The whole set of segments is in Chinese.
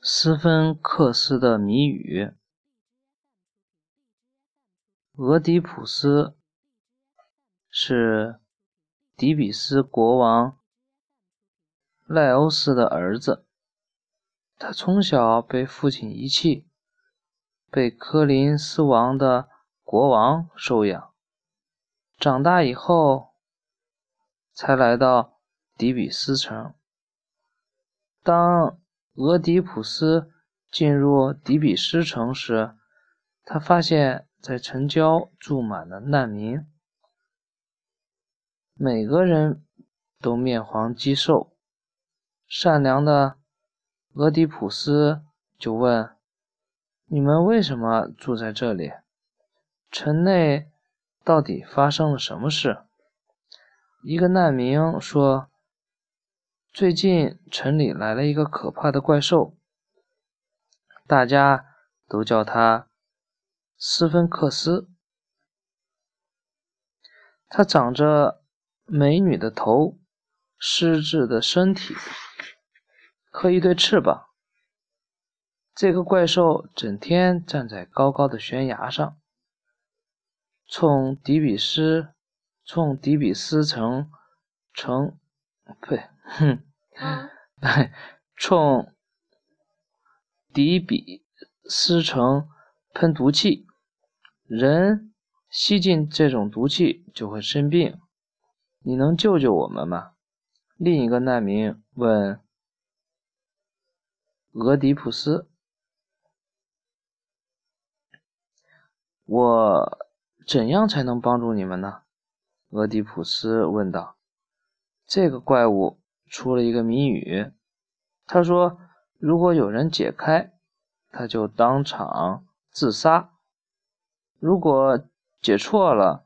斯芬克斯的谜语。俄狄浦斯是底比斯国王赖欧斯的儿子，他从小被父亲遗弃，被科林斯王的国王收养，长大以后才来到底比斯城。当俄狄浦斯进入底比斯城时，他发现，在城郊住满了难民，每个人都面黄肌瘦。善良的俄狄浦斯就问：“你们为什么住在这里？城内到底发生了什么事？”一个难民说。最近城里来了一个可怕的怪兽，大家都叫他斯芬克斯。他长着美女的头、狮子的身体和一对翅膀。这个怪兽整天站在高高的悬崖上，冲底比斯，冲底比斯城城。呸，哼，冲迪比斯城喷毒气，人吸进这种毒气就会生病。你能救救我们吗？另一个难民问俄狄浦斯：“我怎样才能帮助你们呢？”俄狄浦斯问道。这个怪物出了一个谜语，他说：“如果有人解开，他就当场自杀；如果解错了，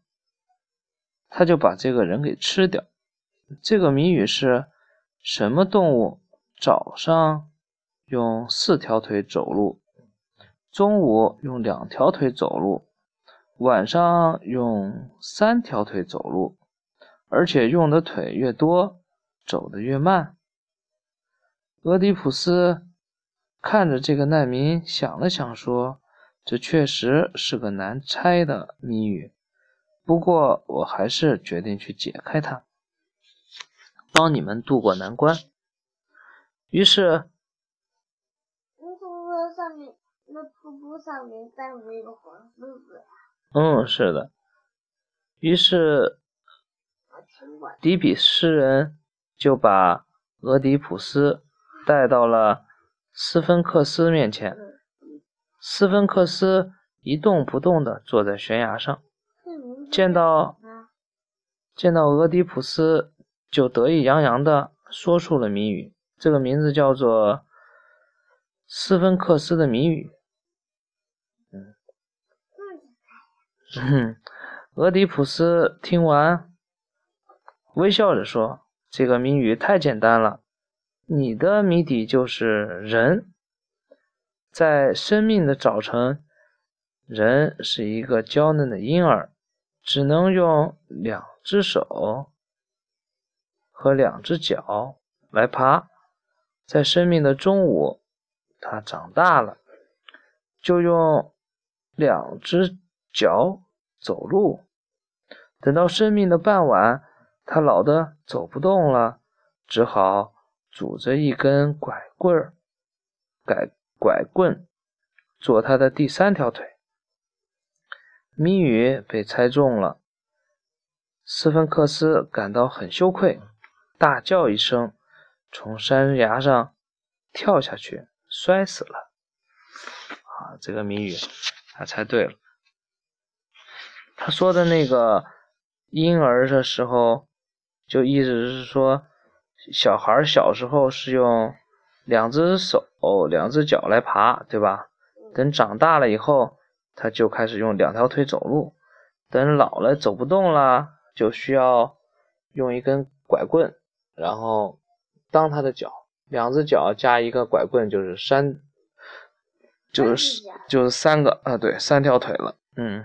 他就把这个人给吃掉。”这个谜语是什么动物早上用四条腿走路，中午用两条腿走路，晚上用三条腿走路？而且用的腿越多，走得越慢。俄狄浦斯看着这个难民，想了想，说：“这确实是个难猜的谜语，不过我还是决定去解开它，帮你们渡过难关。”于是，上面，那瀑布上面站着一个黄狮子。嗯，是的。于是。底比斯人就把俄狄浦斯带到了斯芬克斯面前。斯芬克斯一动不动地坐在悬崖上，见到见到俄狄浦斯，就得意洋洋地说出了谜语。这个名字叫做斯芬克斯的谜语。嗯，俄狄浦斯听完。微笑着说：“这个谜语太简单了，你的谜底就是人。在生命的早晨，人是一个娇嫩的婴儿，只能用两只手和两只脚来爬。在生命的中午，他长大了，就用两只脚走路。等到生命的傍晚。”他老的走不动了，只好拄着一根拐棍儿，拐拐棍做他的第三条腿。谜语被猜中了，斯芬克斯感到很羞愧，大叫一声，从山崖上跳下去，摔死了。啊，这个谜语他猜对了。他说的那个婴儿的时候。就意思是说，小孩小时候是用两只手、两只脚来爬，对吧？等长大了以后，他就开始用两条腿走路。等老了走不动了，就需要用一根拐棍，然后当他的脚。两只脚加一个拐棍就是三，就是就是三个啊，对，三条腿了。嗯。